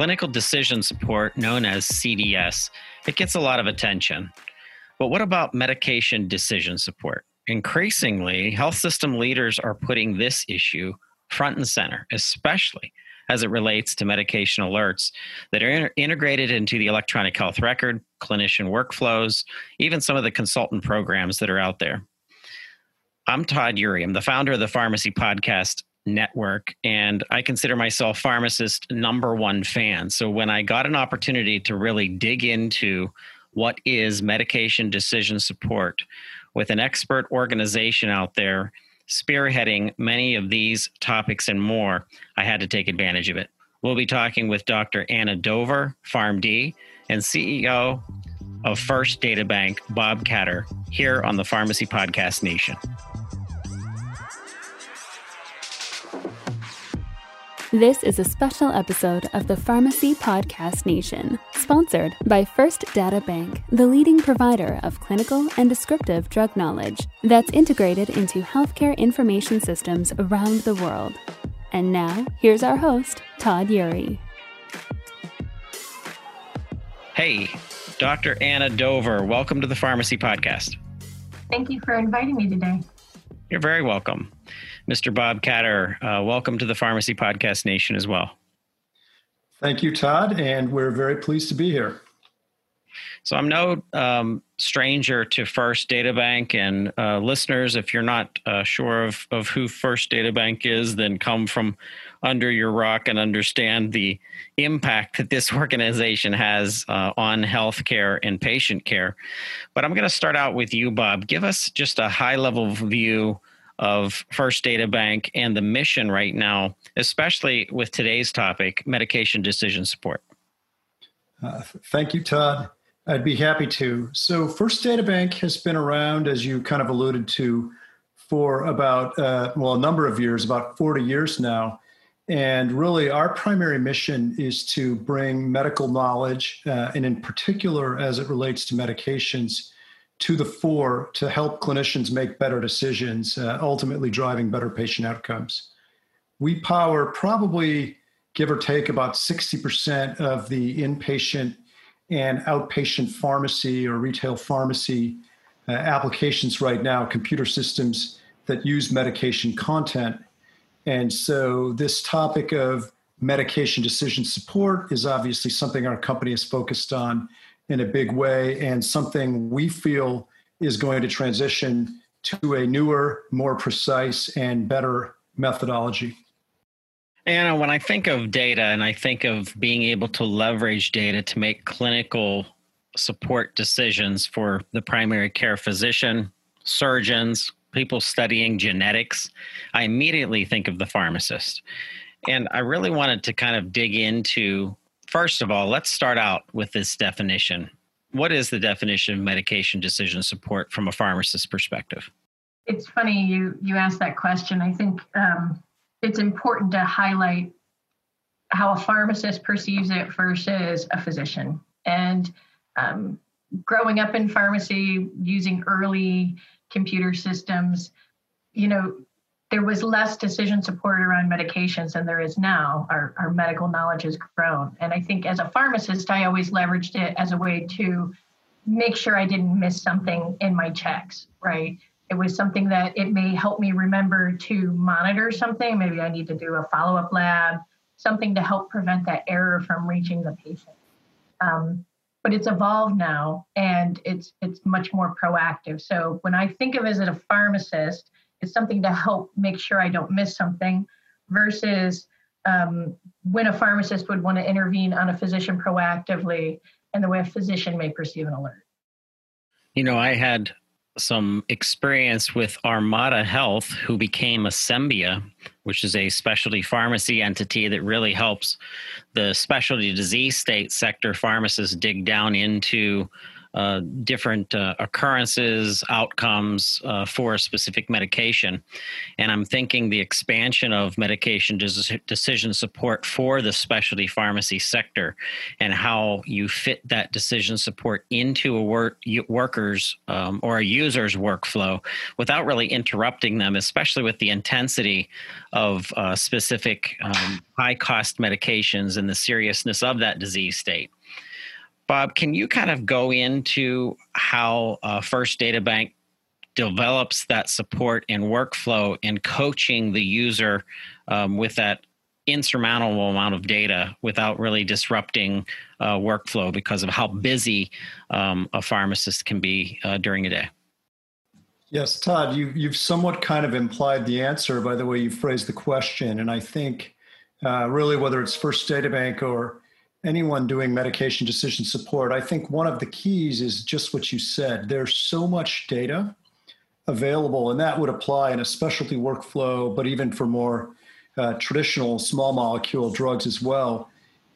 clinical decision support, known as CDS, it gets a lot of attention. But what about medication decision support? Increasingly, health system leaders are putting this issue front and center, especially as it relates to medication alerts that are in- integrated into the electronic health record, clinician workflows, even some of the consultant programs that are out there. I'm Todd Eury. I'm the founder of the Pharmacy Podcast Network, and I consider myself pharmacist number one fan. So when I got an opportunity to really dig into what is medication decision support with an expert organization out there spearheading many of these topics and more, I had to take advantage of it. We'll be talking with Dr. Anna Dover, PharmD, and CEO of First Databank, Bob Katter here on the Pharmacy Podcast Nation. This is a special episode of the Pharmacy Podcast Nation, sponsored by First Databank, the leading provider of clinical and descriptive drug knowledge that's integrated into healthcare information systems around the world. And now, here's our host, Todd Eury. Hey, Dr. Anna Dover, welcome to the Pharmacy Podcast. Thank you for inviting me today. You're very welcome. Mr. Bob Katter, uh, welcome to the Pharmacy Podcast Nation as well. Thank you, Todd, and we're very pleased to be here. So I'm no um, stranger to First Databank, and uh, listeners, if you're not uh, sure of, of who First Databank is, then come from under your rock and understand the impact that this organization has uh, on healthcare and patient care. But I'm going to start out with you, Bob. Give us just a high level view of First Databank and the mission right now, especially with today's topic medication decision support. Uh, thank you, Todd. I'd be happy to. So, First Databank has been around, as you kind of alluded to, for about, uh, well, a number of years, about 40 years now. And really, our primary mission is to bring medical knowledge, uh, and in particular, as it relates to medications, to the fore to help clinicians make better decisions, uh, ultimately driving better patient outcomes. We power probably, give or take, about 60% of the inpatient and outpatient pharmacy or retail pharmacy uh, applications right now, computer systems that use medication content. And so, this topic of medication decision support is obviously something our company is focused on in a big way and something we feel is going to transition to a newer, more precise, and better methodology. Anna, when I think of data and I think of being able to leverage data to make clinical support decisions for the primary care physician, surgeons, people studying genetics, I immediately think of the pharmacist. And I really wanted to kind of dig into First of all, let's start out with this definition. What is the definition of medication decision support from a pharmacist perspective? It's funny you you asked that question. I think um, it's important to highlight how a pharmacist perceives it versus a physician. And um, growing up in pharmacy, using early computer systems, you know, there was less decision support around medications than there is now. Our, our medical knowledge has grown. And I think as a pharmacist, I always leveraged it as a way to make sure I didn't miss something in my checks, right? It was something that it may help me remember to monitor something. Maybe I need to do a follow up lab, something to help prevent that error from reaching the patient. Um, but it's evolved now and it's it's much more proactive. So when I think of it as a pharmacist, it's something to help make sure I don't miss something versus um, when a pharmacist would want to intervene on a physician proactively and the way a physician may perceive an alert. You know, I had some experience with Armada Health, who became Asembia, which is a specialty pharmacy entity that really helps the specialty disease state sector pharmacists dig down into uh, different uh, occurrences, outcomes uh, for a specific medication. And I'm thinking the expansion of medication des- decision support for the specialty pharmacy sector and how you fit that decision support into a work, worker's um, or a user's workflow without really interrupting them, especially with the intensity of uh, specific um, high cost medications and the seriousness of that disease state. Bob, can you kind of go into how uh, First Databank develops that support and workflow in coaching the user um, with that insurmountable amount of data without really disrupting uh, workflow because of how busy um, a pharmacist can be uh, during a day? Yes, Todd, you, you've somewhat kind of implied the answer by the way you phrased the question. And I think uh, really whether it's First Databank or anyone doing medication decision support, I think one of the keys is just what you said. There's so much data available, and that would apply in a specialty workflow, but even for more uh, traditional small molecule drugs as well,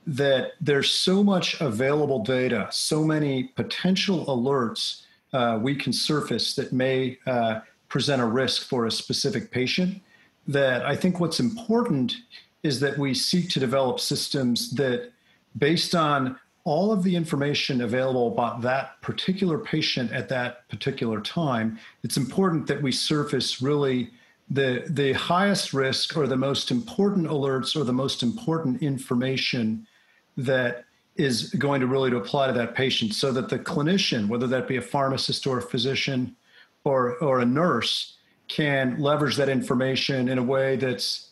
that there's so much available data, so many potential alerts uh, we can surface that may uh, present a risk for a specific patient. That I think what's important is that we seek to develop systems that based on all of the information available about that particular patient at that particular time, it's important that we surface really the, the highest risk or the most important alerts or the most important information that is going to really to apply to that patient so that the clinician, whether that be a pharmacist or a physician or, or a nurse, can leverage that information in a way that's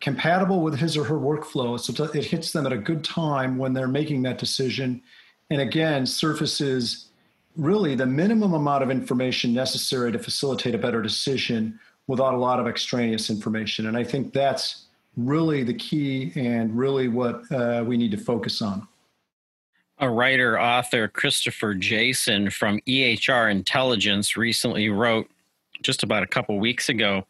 compatible with his or her workflow. So it hits them at a good time when they're making that decision. And again, surfaces really the minimum amount of information necessary to facilitate a better decision without a lot of extraneous information. And I think that's really the key and really what uh, we need to focus on. A writer, author, Christopher Jason from EHR Intelligence recently wrote just about a couple weeks ago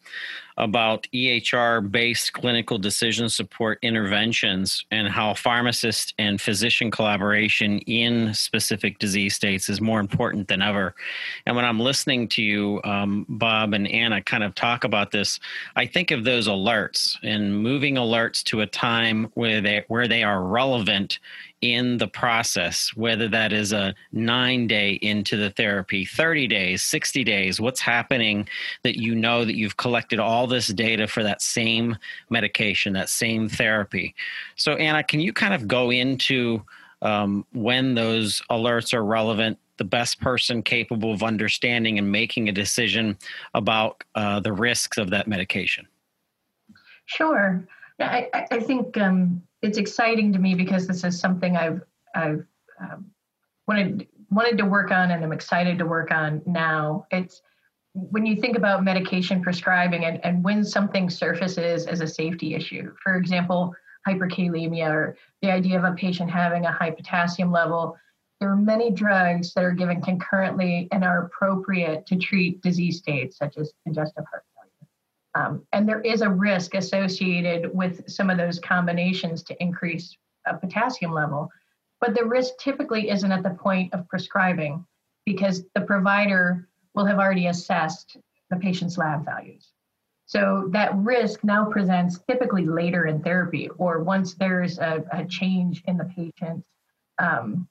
about EHR based clinical decision support interventions and how pharmacist and physician collaboration in specific disease states is more important than ever. And when I'm listening to you, um, Bob and Anna, kind of talk about this, I think of those alerts and moving alerts to a time where they, where they are relevant in the process, whether that is a nine day into the therapy, 30 days, 60 days, what's happening that you know that you've collected all this data for that same medication, that same therapy. So, Anna, can you kind of go into um, when those alerts are relevant, the best person capable of understanding and making a decision about uh, the risks of that medication? Sure. I, I think um, it's exciting to me because this is something I've I've um, wanted wanted to work on and I'm excited to work on now. It's when you think about medication prescribing and, and when something surfaces as a safety issue, for example, hyperkalemia or the idea of a patient having a high potassium level, there are many drugs that are given concurrently and are appropriate to treat disease states such as congestive heart um, and there is a risk associated with some of those combinations to increase a potassium level. But the risk typically isn't at the point of prescribing because the provider will have already assessed the patient's lab values. So that risk now presents typically later in therapy or once there's a, a change in the patient's um,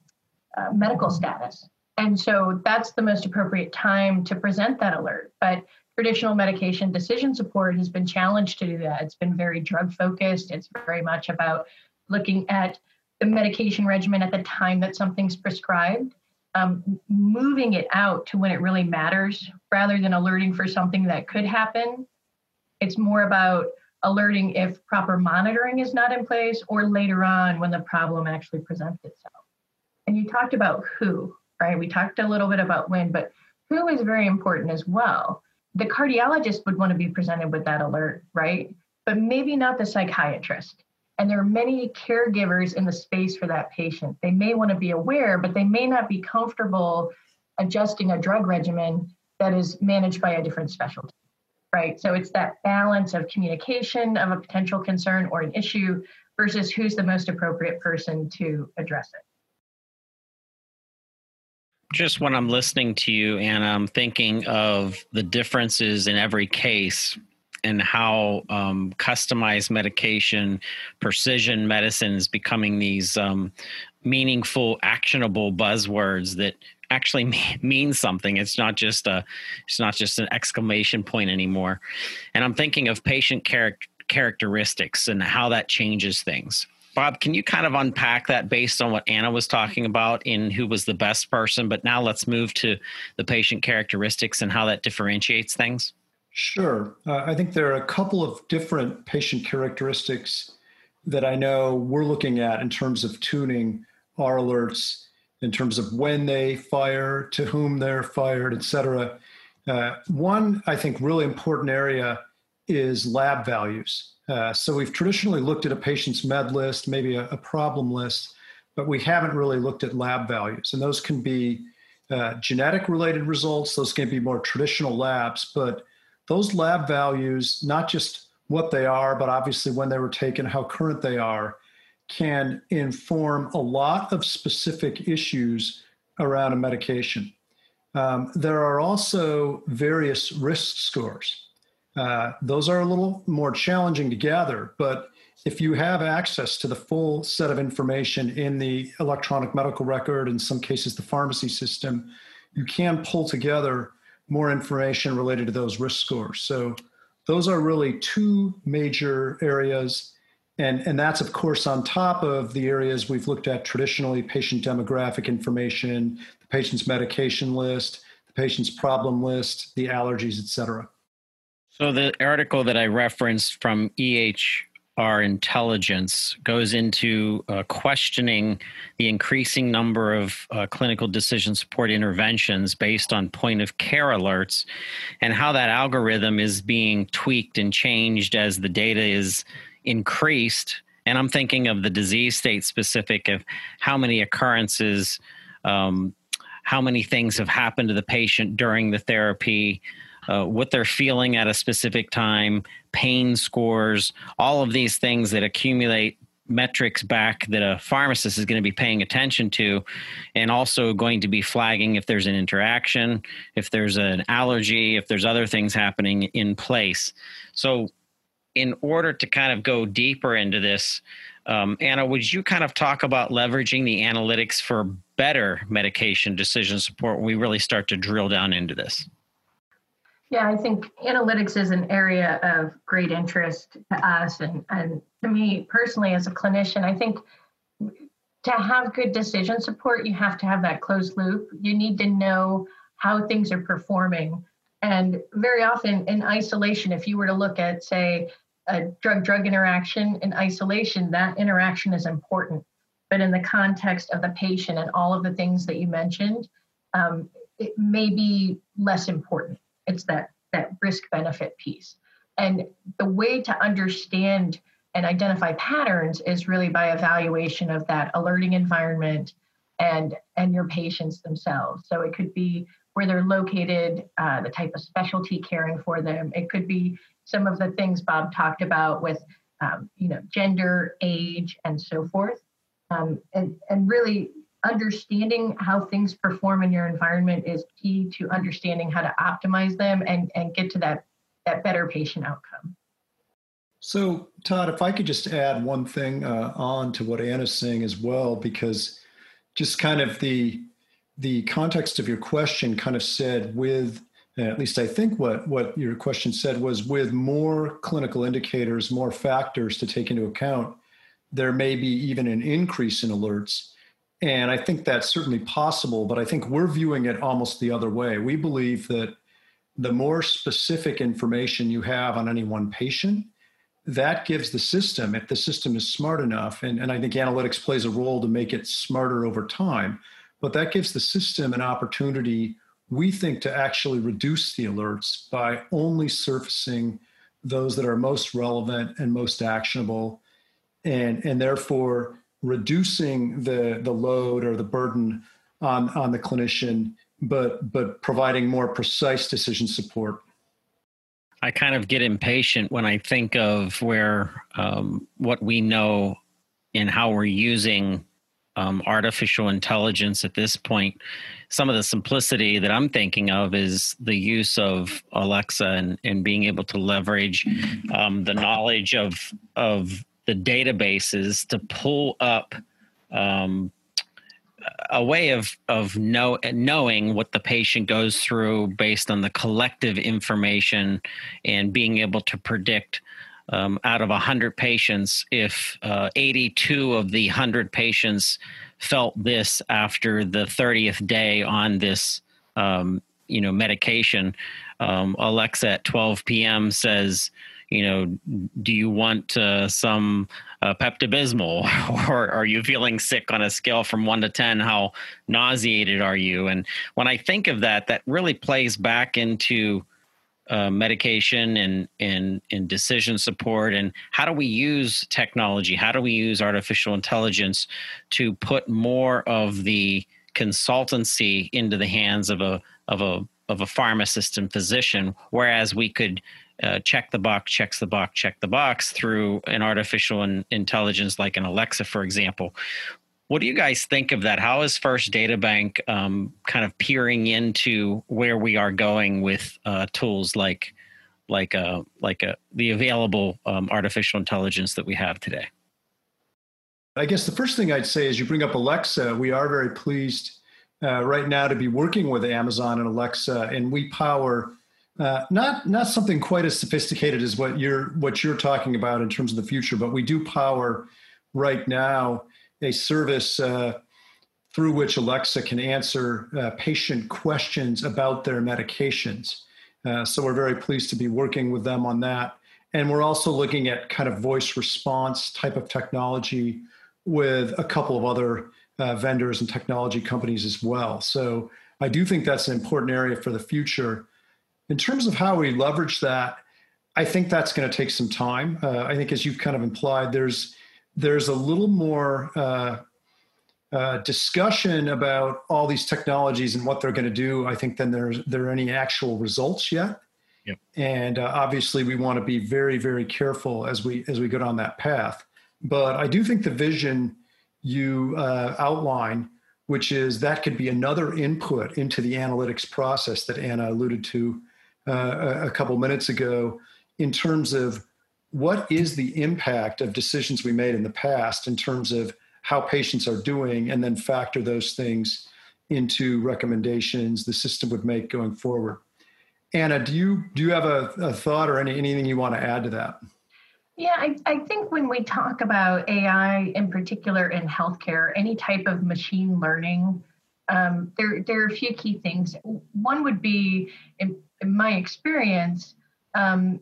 uh, medical status. And so that's the most appropriate time to present that alert. But traditional medication decision support has been challenged to do that. It's been very drug focused. It's very much about looking at the medication regimen at the time that something's prescribed, um, moving it out to when it really matters rather than alerting for something that could happen. It's more about alerting if proper monitoring is not in place or later on when the problem actually presents itself. And you talked about who, right? We talked a little bit about when, but who is very important as well the cardiologist would want to be presented with that alert, right? But maybe not the psychiatrist. And there are many caregivers in the space for that patient. They may want to be aware, but they may not be comfortable adjusting a drug regimen that is managed by a different specialty, right? So it's that balance of communication of a potential concern or an issue versus who's the most appropriate person to address it. Just when I'm listening to you and I'm thinking of the differences in every case and how um, customized medication, precision medicine is becoming these um, meaningful, actionable buzzwords that actually mean something. It's not just a, it's not just an exclamation point anymore. And I'm thinking of patient char- characteristics and how that changes things. Bob, can you kind of unpack that based on what Anna was talking about in who was the best person? But now let's move to the patient characteristics and how that differentiates things. Sure. Uh, I think there are a couple of different patient characteristics that I know we're looking at in terms of tuning our alerts, in terms of when they fire, to whom they're fired, et cetera. Uh, one, I think, really important area is lab values. Uh, so we've traditionally looked at a patient's med list, maybe a, a, problem list, but we haven't really looked at lab values. And those can be uh, genetic related results, those can be more traditional labs, but those lab values, not just what they are, but obviously when they were taken, how current they are, can inform a lot of specific issues around a medication. Um, there are also various risk scores. Uh, those are a little more challenging to gather, but if you have access to the full set of information in the electronic medical record, in some cases the pharmacy system, you can pull together more information related to those risk scores. So those are really two major areas. And, and that's, of course, on top of the areas we've looked at traditionally patient demographic information, the patient's medication list, the patient's problem list, the allergies, et cetera. So the article that I referenced from EHR Intelligence goes into uh, questioning the increasing number of uh, clinical decision support interventions based on point of care alerts and how that algorithm is being tweaked and changed as the data is increased. And I'm thinking of the disease state specific of how many occurrences, um, how many things have happened to the patient during the therapy uh, what they're feeling at a specific time, pain scores, all of these things that accumulate metrics back that a pharmacist is going to be paying attention to and also going to be flagging if there's an interaction if there's an allergy if there's other things happening in place. So in order to kind of go deeper into this um, anna would you kind of talk about leveraging the analytics for better medication decision support when we really start to drill down into this yeah, I think analytics is an area of great interest to us and, and to me personally as a clinician. I think to have good decision support, you have to have that closed loop. You need to know how things are performing. And very often in isolation, if you were to look at, say, a drug drug interaction in isolation, that interaction is important. But in the context of the patient and all of the things that you mentioned, um, it may be less important. It's that that risk benefit piece. And the way to understand and identify patterns is really by evaluation of that alerting environment and and your patients themselves. So it could be where they're located, uh, the type of specialty caring for them. It could be some of the things Bob talked about with um, you know gender, age, and so forth. Um, and and really understanding how things perform in your environment is key to understanding how to optimize them and, and get to that, that better patient outcome. So, Todd, if I could just add one thing uh, on to what Anna's saying as well, because just kind of the the context of your question kind of said with at least I think what what your question said was with more clinical indicators, more factors to take into account, there may be even an increase in alerts. And I think that's certainly possible, but I think we're viewing it almost the other way. We believe that the more specific information you have on any one patient, that gives the system, if the system is smart enough, and, and I think analytics plays a role to make it smarter over time, but that gives the system an opportunity, we think, to actually reduce the alerts by only surfacing those that are most relevant and most actionable, and, and therefore reducing the the load or the burden on on the clinician, but but providing more precise decision support. I kind of get impatient when I think of where um, what we know and how we're using um, artificial intelligence at this point, some of the simplicity that I'm thinking of is the use of Alexa and, and being able to leverage um, the knowledge of of the databases to pull up um, a way of of know, knowing what the patient goes through based on the collective information and being able to predict um, out of 100 patients if uh, 82 of the 100 patients felt this after the 30th day on this um, you know medication. Um, alexa at 12 p.m says you know, do you want uh, some uh, or are you feeling sick on a scale from one to 10? How nauseated are you? And when I think of that, that really plays back into uh, medication and, and, and decision support and how do we use technology? How do we use artificial intelligence to put more of the consultancy into the hands of a, of a, of a pharmacist and physician, whereas we could uh, check the box, checks the box, check the box through an artificial in, intelligence like an Alexa, for example. What do you guys think of that? How is First Databank um, kind of peering into where we are going with uh, tools like like a uh, like a uh, the available um, artificial intelligence that we have today? I guess the first thing I'd say is you bring up Alexa. We are very pleased uh, right now to be working with Amazon and Alexa, and we power uh, not not something quite as sophisticated as what you're what you're talking about in terms of the future, but we do power right now a service uh, through which Alexa can answer uh, patient questions about their medications. Uh, so we're very pleased to be working with them on that, and we're also looking at kind of voice response type of technology with a couple of other uh, vendors and technology companies as well. So I do think that's an important area for the future. In terms of how we leverage that, I think that's going to take some time. Uh, I think, as you've kind of implied, there's there's a little more uh, uh, discussion about all these technologies and what they're going to do. I think than there's there are any actual results yet. Yep. And uh, obviously, we want to be very very careful as we as we go down that path. But I do think the vision you uh, outline, which is that could be another input into the analytics process that Anna alluded to uh, a couple minutes ago in terms of what is the impact of decisions we made in the past in terms of how patients are doing and then factor those things into recommendations the system would make going forward anna do you do you have a, a thought or any, anything you want to add to that yeah I, I think when we talk about ai in particular in healthcare any type of machine learning um, there, there are a few key things. One would be, in my experience, um,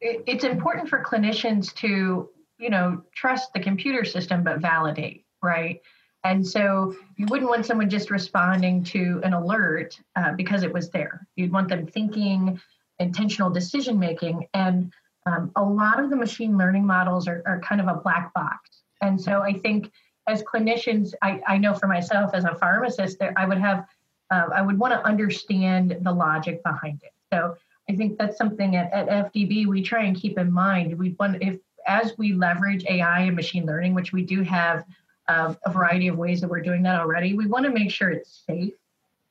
it, it's important for clinicians to, you know, trust the computer system but validate, right? And so you wouldn't want someone just responding to an alert uh, because it was there. You'd want them thinking, intentional decision making. And um, a lot of the machine learning models are, are kind of a black box. And so I think as clinicians, I, I know for myself as a pharmacist, that I would have, uh, I would want to understand the logic behind it. So I think that's something at, at FDB we try and keep in mind. We want if as we leverage AI and machine learning, which we do have uh, a variety of ways that we're doing that already, we want to make sure it's safe.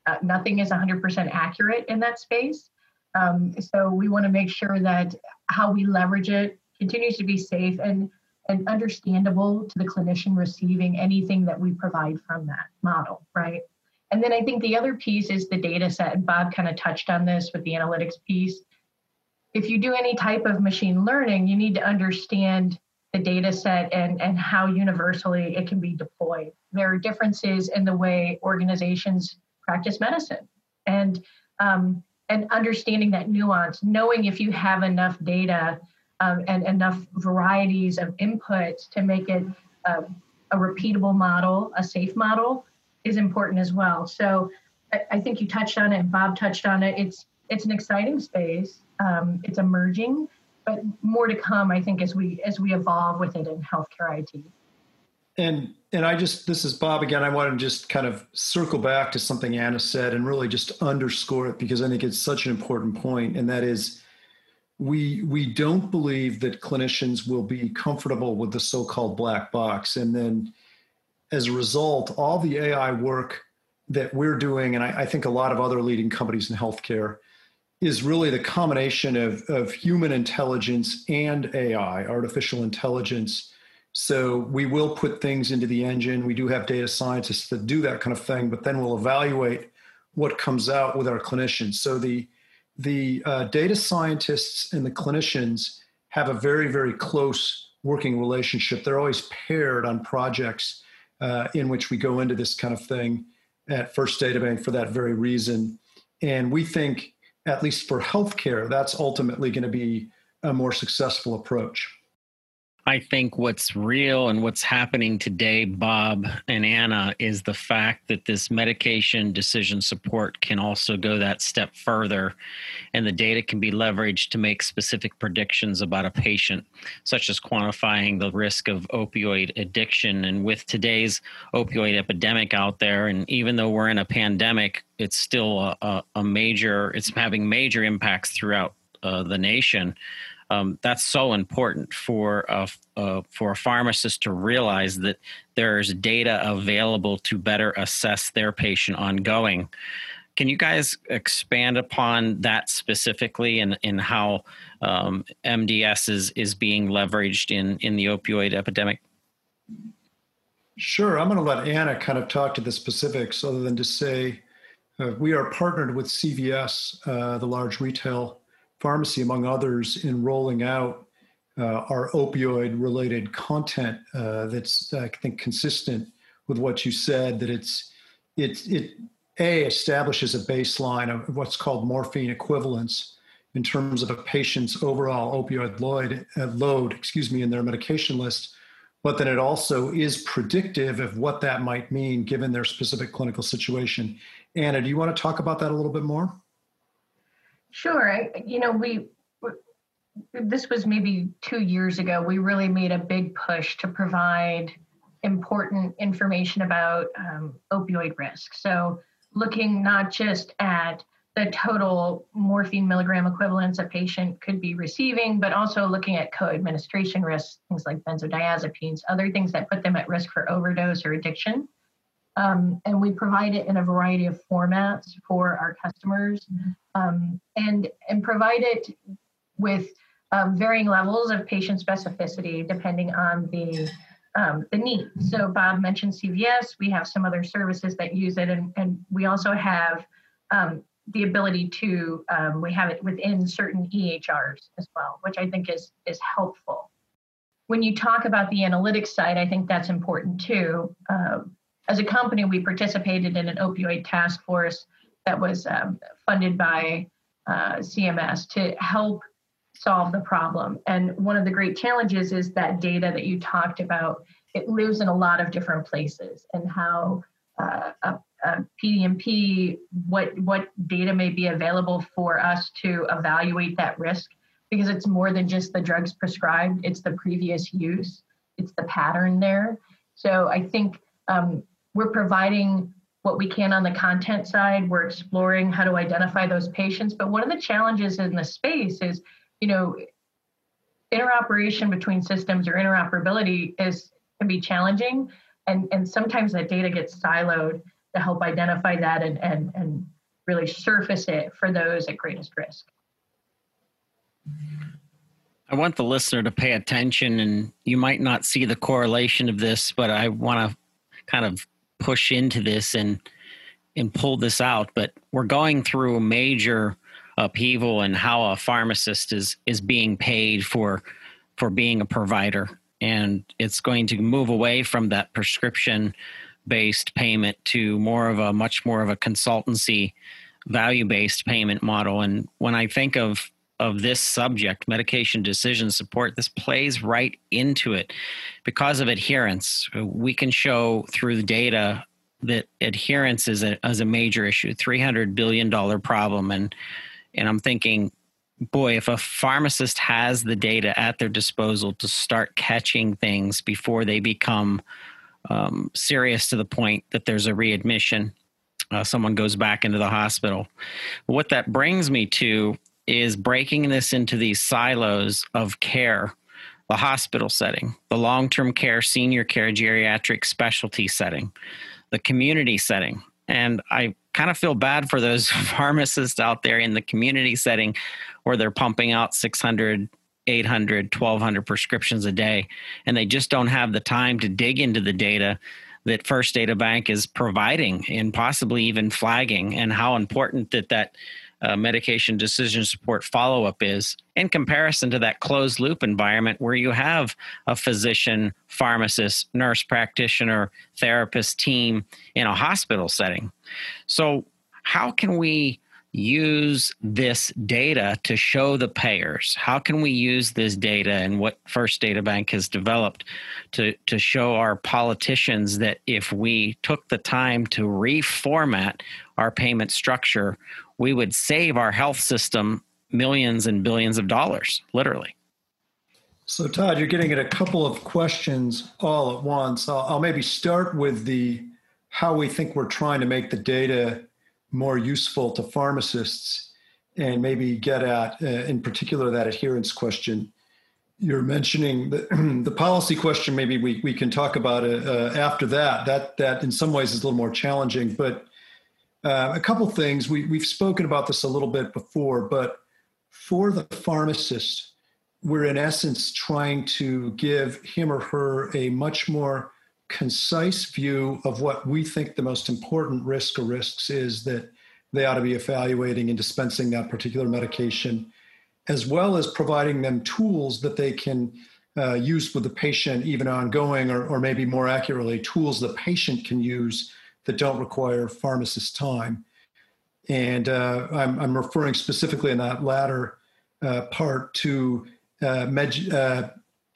Uh, nothing is 100% accurate in that space. Um, so we want to make sure that how we leverage it continues to be safe and and understandable to the clinician receiving anything that we provide from that model, right? And then I think the other piece is the data set, and Bob kind of touched on this with the analytics piece. If you do any type of machine learning, you need to understand the data set and, and how universally it can be deployed. There are differences in the way organizations practice medicine. And um, and understanding that nuance, knowing if you have enough data um, and enough varieties of inputs to make it uh, a repeatable model, a safe model, is important as well. So I, I, think you touched on it, Bob touched on it. It's it's an exciting space. Um, it's emerging, but more to come. I think as we as we evolve with it in healthcare IT. And and I just this is Bob again. I want to just kind of circle back to something Anna said and really just underscore it because I think it's such an important point, and that is we we don't believe that clinicians will be comfortable with the so-called black box and then as a result, all the AI work that we're doing, and I, I think a lot of other leading companies in healthcare, is really the combination of, of human intelligence and AI, artificial intelligence. So we will put things into the engine. We do have data scientists that do that kind of thing, but then we'll evaluate what comes out with our clinicians. So the the uh, data scientists and the clinicians have a very very close working relationship. They're always paired on projects uh, in which we go into this kind of thing at First Databank for that very reason. And we think, at least for healthcare, that's ultimately going to be a more successful approach. I think what's real and what's happening today, Bob and Anna, is the fact that this medication decision support can also go that step further, and the data can be leveraged to make specific predictions about a patient, such as quantifying the risk of opioid addiction. And with today's opioid epidemic out there, and even though we're in a pandemic, it's still a, a, a major, it's having major impacts throughout uh, the nation um, that's so important for a, uh, for a pharmacist to realize that there's data available to better assess their patient ongoing. Can you guys expand upon that specifically and in, in how um, MDS is, is being leveraged in, in the opioid epidemic? Sure. I'm going to let Anna kind of talk to the specifics other than to say uh, we are partnered with CVS, uh, the large retail pharmacy, among others, in rolling out uh, our opioid related content uh, that's, I think, consistent with what you said, that it's, it, it A, establishes a baseline of what's called morphine equivalence in terms of a patient's overall opioid load, uh, load excuse me, in their medication list but then it also is predictive of what that might mean given their specific clinical situation. Anna, do you want to talk about that a little bit more? Sure. I, you know, we this was maybe two years ago. We really made a big push to provide important information about um, opioid risk. So, looking not just at the total morphine milligram equivalents a patient could be receiving, but also looking at co-administration risks, things like benzodiazepines, other things that put them at risk for overdose or addiction. Um, and we provide it in a variety of formats for our customers um, and, and provide it with um, varying levels of patient specificity depending on the, um, the need. So Bob mentioned CVS, we have some other services that use it and, and we also have um, the ability to, um, we have it within certain EHRs as well, which I think is, is helpful. When you talk about the analytics side, I think that's important too. Uh, as a company, we participated in an opioid task force that was um, funded by uh, CMS to help solve the problem. And one of the great challenges is that data that you talked about, it lives in a lot of different places and how uh, a, a PDMP, what, what data may be available for us to evaluate that risk because it's more than just the drugs prescribed, it's the previous use, it's the pattern there. So I think um, we're providing what we can on the content side. We're exploring how to identify those patients. But one of the challenges in the space is, you know, interoperation between systems or interoperability is can be challenging. And, and sometimes that data gets siloed to help identify that and, and, and really surface it for those at greatest risk. I want the listener to pay attention, and you might not see the correlation of this, but I want to kind of push into this and and pull this out but we're going through a major upheaval in how a pharmacist is is being paid for for being a provider. And it's going to move away from that prescription based payment to more of a much more of a consultancy value based payment model. And when i think of of this subject, medication decision support, this plays right into it because of adherence. We can show through the data that adherence is a, is a major issue, $300 billion problem. And, and I'm thinking, boy, if a pharmacist has the data at their disposal to start catching things before they become um, serious to the point that there's a readmission, uh, someone goes back into the hospital. What that brings me to is breaking this into these silos of care the hospital setting, the long term care, senior care, geriatric specialty setting, the community setting. And I kind of feel bad for those pharmacists out there in the community setting where they're pumping out 600, 800, 1200 prescriptions a day, and they just don't have the time to dig into the data that First Databank is providing and possibly even flagging, and how important that that uh, medication decision support follow up is in comparison to that closed loop environment where you have a physician, pharmacist, nurse practitioner, therapist team in a hospital setting. So, how can we use this data to show the payers? How can we use this data and what First Databank has developed to, to show our politicians that if we took the time to reformat our payment structure, we would save our health system millions and billions of dollars, literally. So, Todd, you're getting at a couple of questions all at once. I'll, I'll maybe start with the how we think we're trying to make the data more useful to pharmacists and maybe get at, uh, in particular, that adherence question. You're mentioning the, the policy question. Maybe we, we can talk about it uh, after that. That that in some ways is a little more challenging. But uh, a couple things we we've spoken about this a little bit before. But for the pharmacist, we're in essence trying to give him or her a much more concise view of what we think the most important risk or risks is that they ought to be evaluating and dispensing that particular medication, as well as providing them tools that they can uh, use with the patient, even ongoing, or, or maybe more accurately, tools the patient can use that don't require pharmacist time. And uh, I'm, I'm, referring specifically in that latter uh, part to uh, med- uh,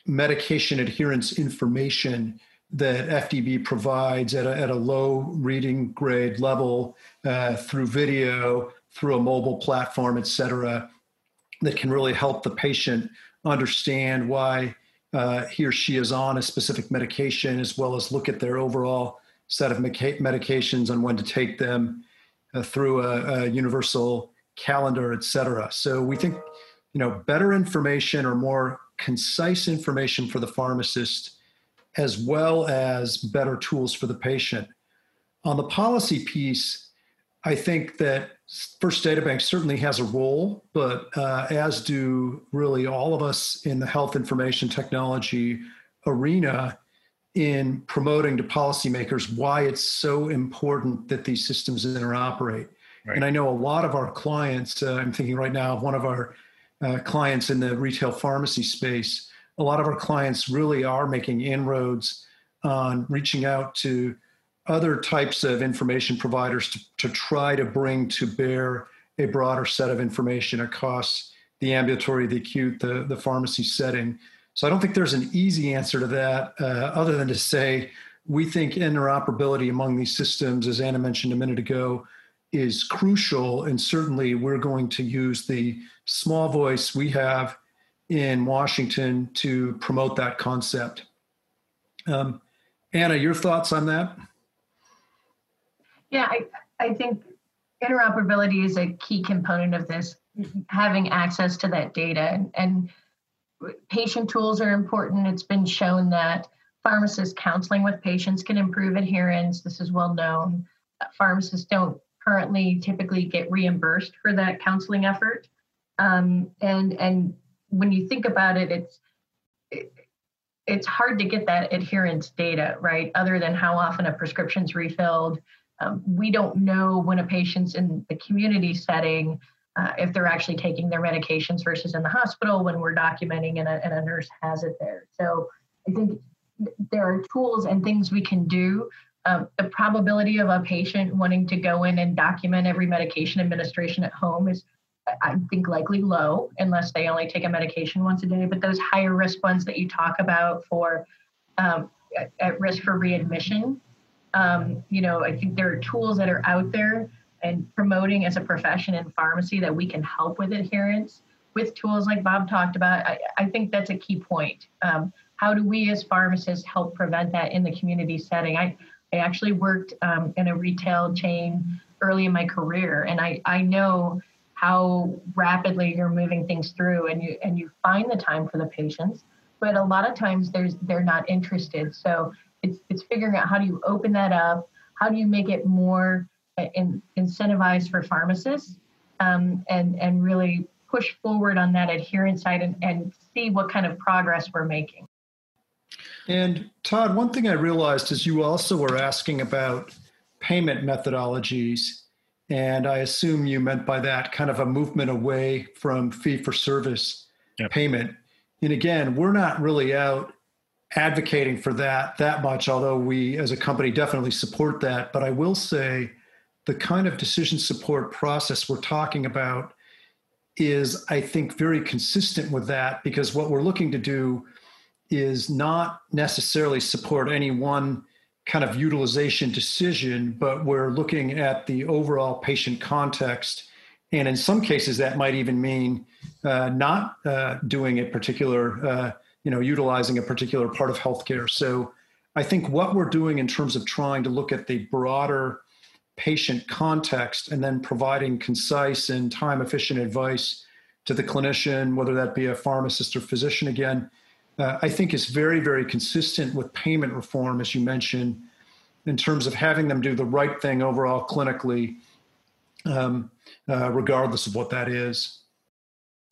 medication adherence information that FDB provides at a, at a low reading grade level uh, through video, through a mobile platform, et cetera, that can really help the patient understand why uh, he or she is on a specific medication, as well as look at their overall set of medications and when to take them uh, through a, a universal calendar, et cetera. So we think, you know, better information or more concise information for the pharmacist as well as better tools for the patient. On the policy piece, I think that First Databank certainly has a role, but uh, as do really all of us in the health information technology arena in promoting to policymakers why it's so important that these systems interoperate. Right. And I know a lot of our clients, uh, I'm thinking right now of one of our uh, clients in the retail pharmacy space a lot of our clients really are making inroads on reaching out to other types of information providers to, to try to bring to bear a broader set of information across the ambulatory, the acute, the, the pharmacy setting. So I don't think there's an easy answer to that, uh, other than to say we think interoperability among these systems, as Anna mentioned a minute ago, is crucial. And certainly we're going to use the small voice we have in Washington to promote that concept. Um, Anna, your thoughts on that? Yeah, I, I think interoperability is a key component of this, having access to that data. And, and patient tools are important. It's been shown that pharmacists counseling with patients can improve adherence. This is well known. Pharmacists don't currently typically get reimbursed for that counseling effort. Um, and and when you think about it, it's it, it's hard to get that adherence data, right? Other than how often a prescription's refilled. Um, we don't know when a patient's in the community setting uh, if they're actually taking their medications versus in the hospital when we're documenting and a, and a nurse has it there. So I think there are tools and things we can do. Um, the probability of a patient wanting to go in and document every medication administration at home is I think likely low unless they only take a medication once a day. But those higher risk ones that you talk about for um, at, at, risk for readmission, um, you know, I think there are tools that are out there and promoting as a profession in pharmacy that we can help with adherence with tools like Bob talked about. I, I think that's a key point. Um, how do we as pharmacists help prevent that in the community setting? I, I actually worked um, in a retail chain early in my career, and I, I know how rapidly you're moving things through and you and you find the time for the patients but a lot of times there's they're not interested. So it's it's figuring out how do you open that up, how do you make it more in, incentivized for pharmacists, um, and and really push forward on that adherence side and, and see what kind of progress we're making. And Todd, one thing I realized is you also were asking about payment methodologies. And I assume you meant by that kind of a movement away from fee for service yep. payment. And again, we're not really out advocating for that that much, although we as a company definitely support that. But I will say the kind of decision support process we're talking about is, I think, very consistent with that because what we're looking to do is not necessarily support any one kind of utilization decision, but we're looking at the overall patient context. And in some cases, that might even mean uh, not uh, doing a particular, uh, you know, utilizing a particular part of healthcare. So I think what we're doing in terms of trying to look at the broader patient context and then providing concise and time efficient advice to the clinician, whether that be a pharmacist or physician again, uh, I think is very, very consistent with payment reform, as you mentioned, in terms of having them do the right thing overall clinically, um, uh, regardless of what that is.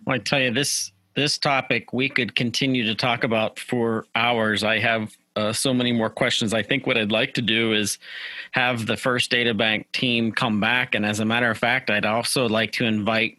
Well, I tell you, this this topic we could continue to talk about for hours. I have uh, so many more questions. I think what I'd like to do is have the First Databank team come back, and as a matter of fact, I'd also like to invite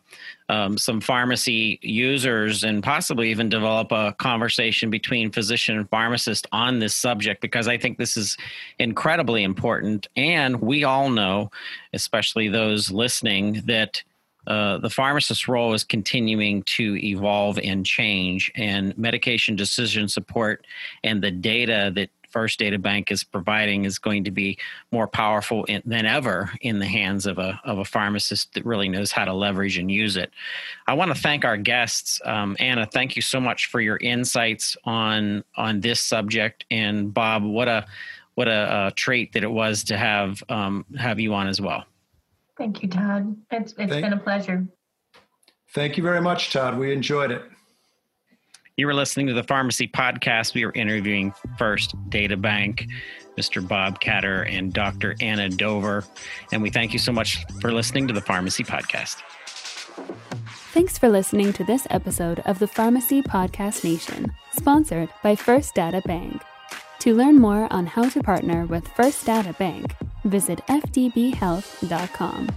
um, some pharmacy users and possibly even develop a conversation between physician and pharmacist on this subject because I think this is incredibly important. And we all know, especially those listening, that uh, the pharmacist's role is continuing to evolve and change, and medication decision support and the data that First Databank is providing is going to be more powerful in, than ever in the hands of a of a pharmacist that really knows how to leverage and use it. I want to thank our guests, um, Anna. Thank you so much for your insights on on this subject, and Bob, what a what a, a treat that it was to have um, have you on as well. Thank you, Todd. It's it's thank, been a pleasure. Thank you very much, Todd. We enjoyed it. You were listening to the Pharmacy Podcast. We were interviewing First Databank, Mr. Bob Katter, and Dr. Anna Dover. And we thank you so much for listening to the Pharmacy Podcast. Thanks for listening to this episode of the Pharmacy Podcast Nation, sponsored by First Databank. To learn more on how to partner with First Databank, visit fdbhealth.com.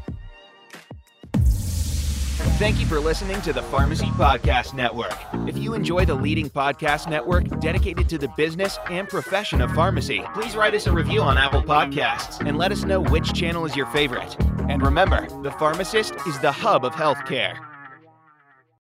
Thank you for listening to the Pharmacy Podcast Network. If you enjoy the leading podcast network dedicated to the business and profession of pharmacy, please write us a review on Apple Podcasts and let us know which channel is your favorite. And remember, the pharmacist is the hub of healthcare.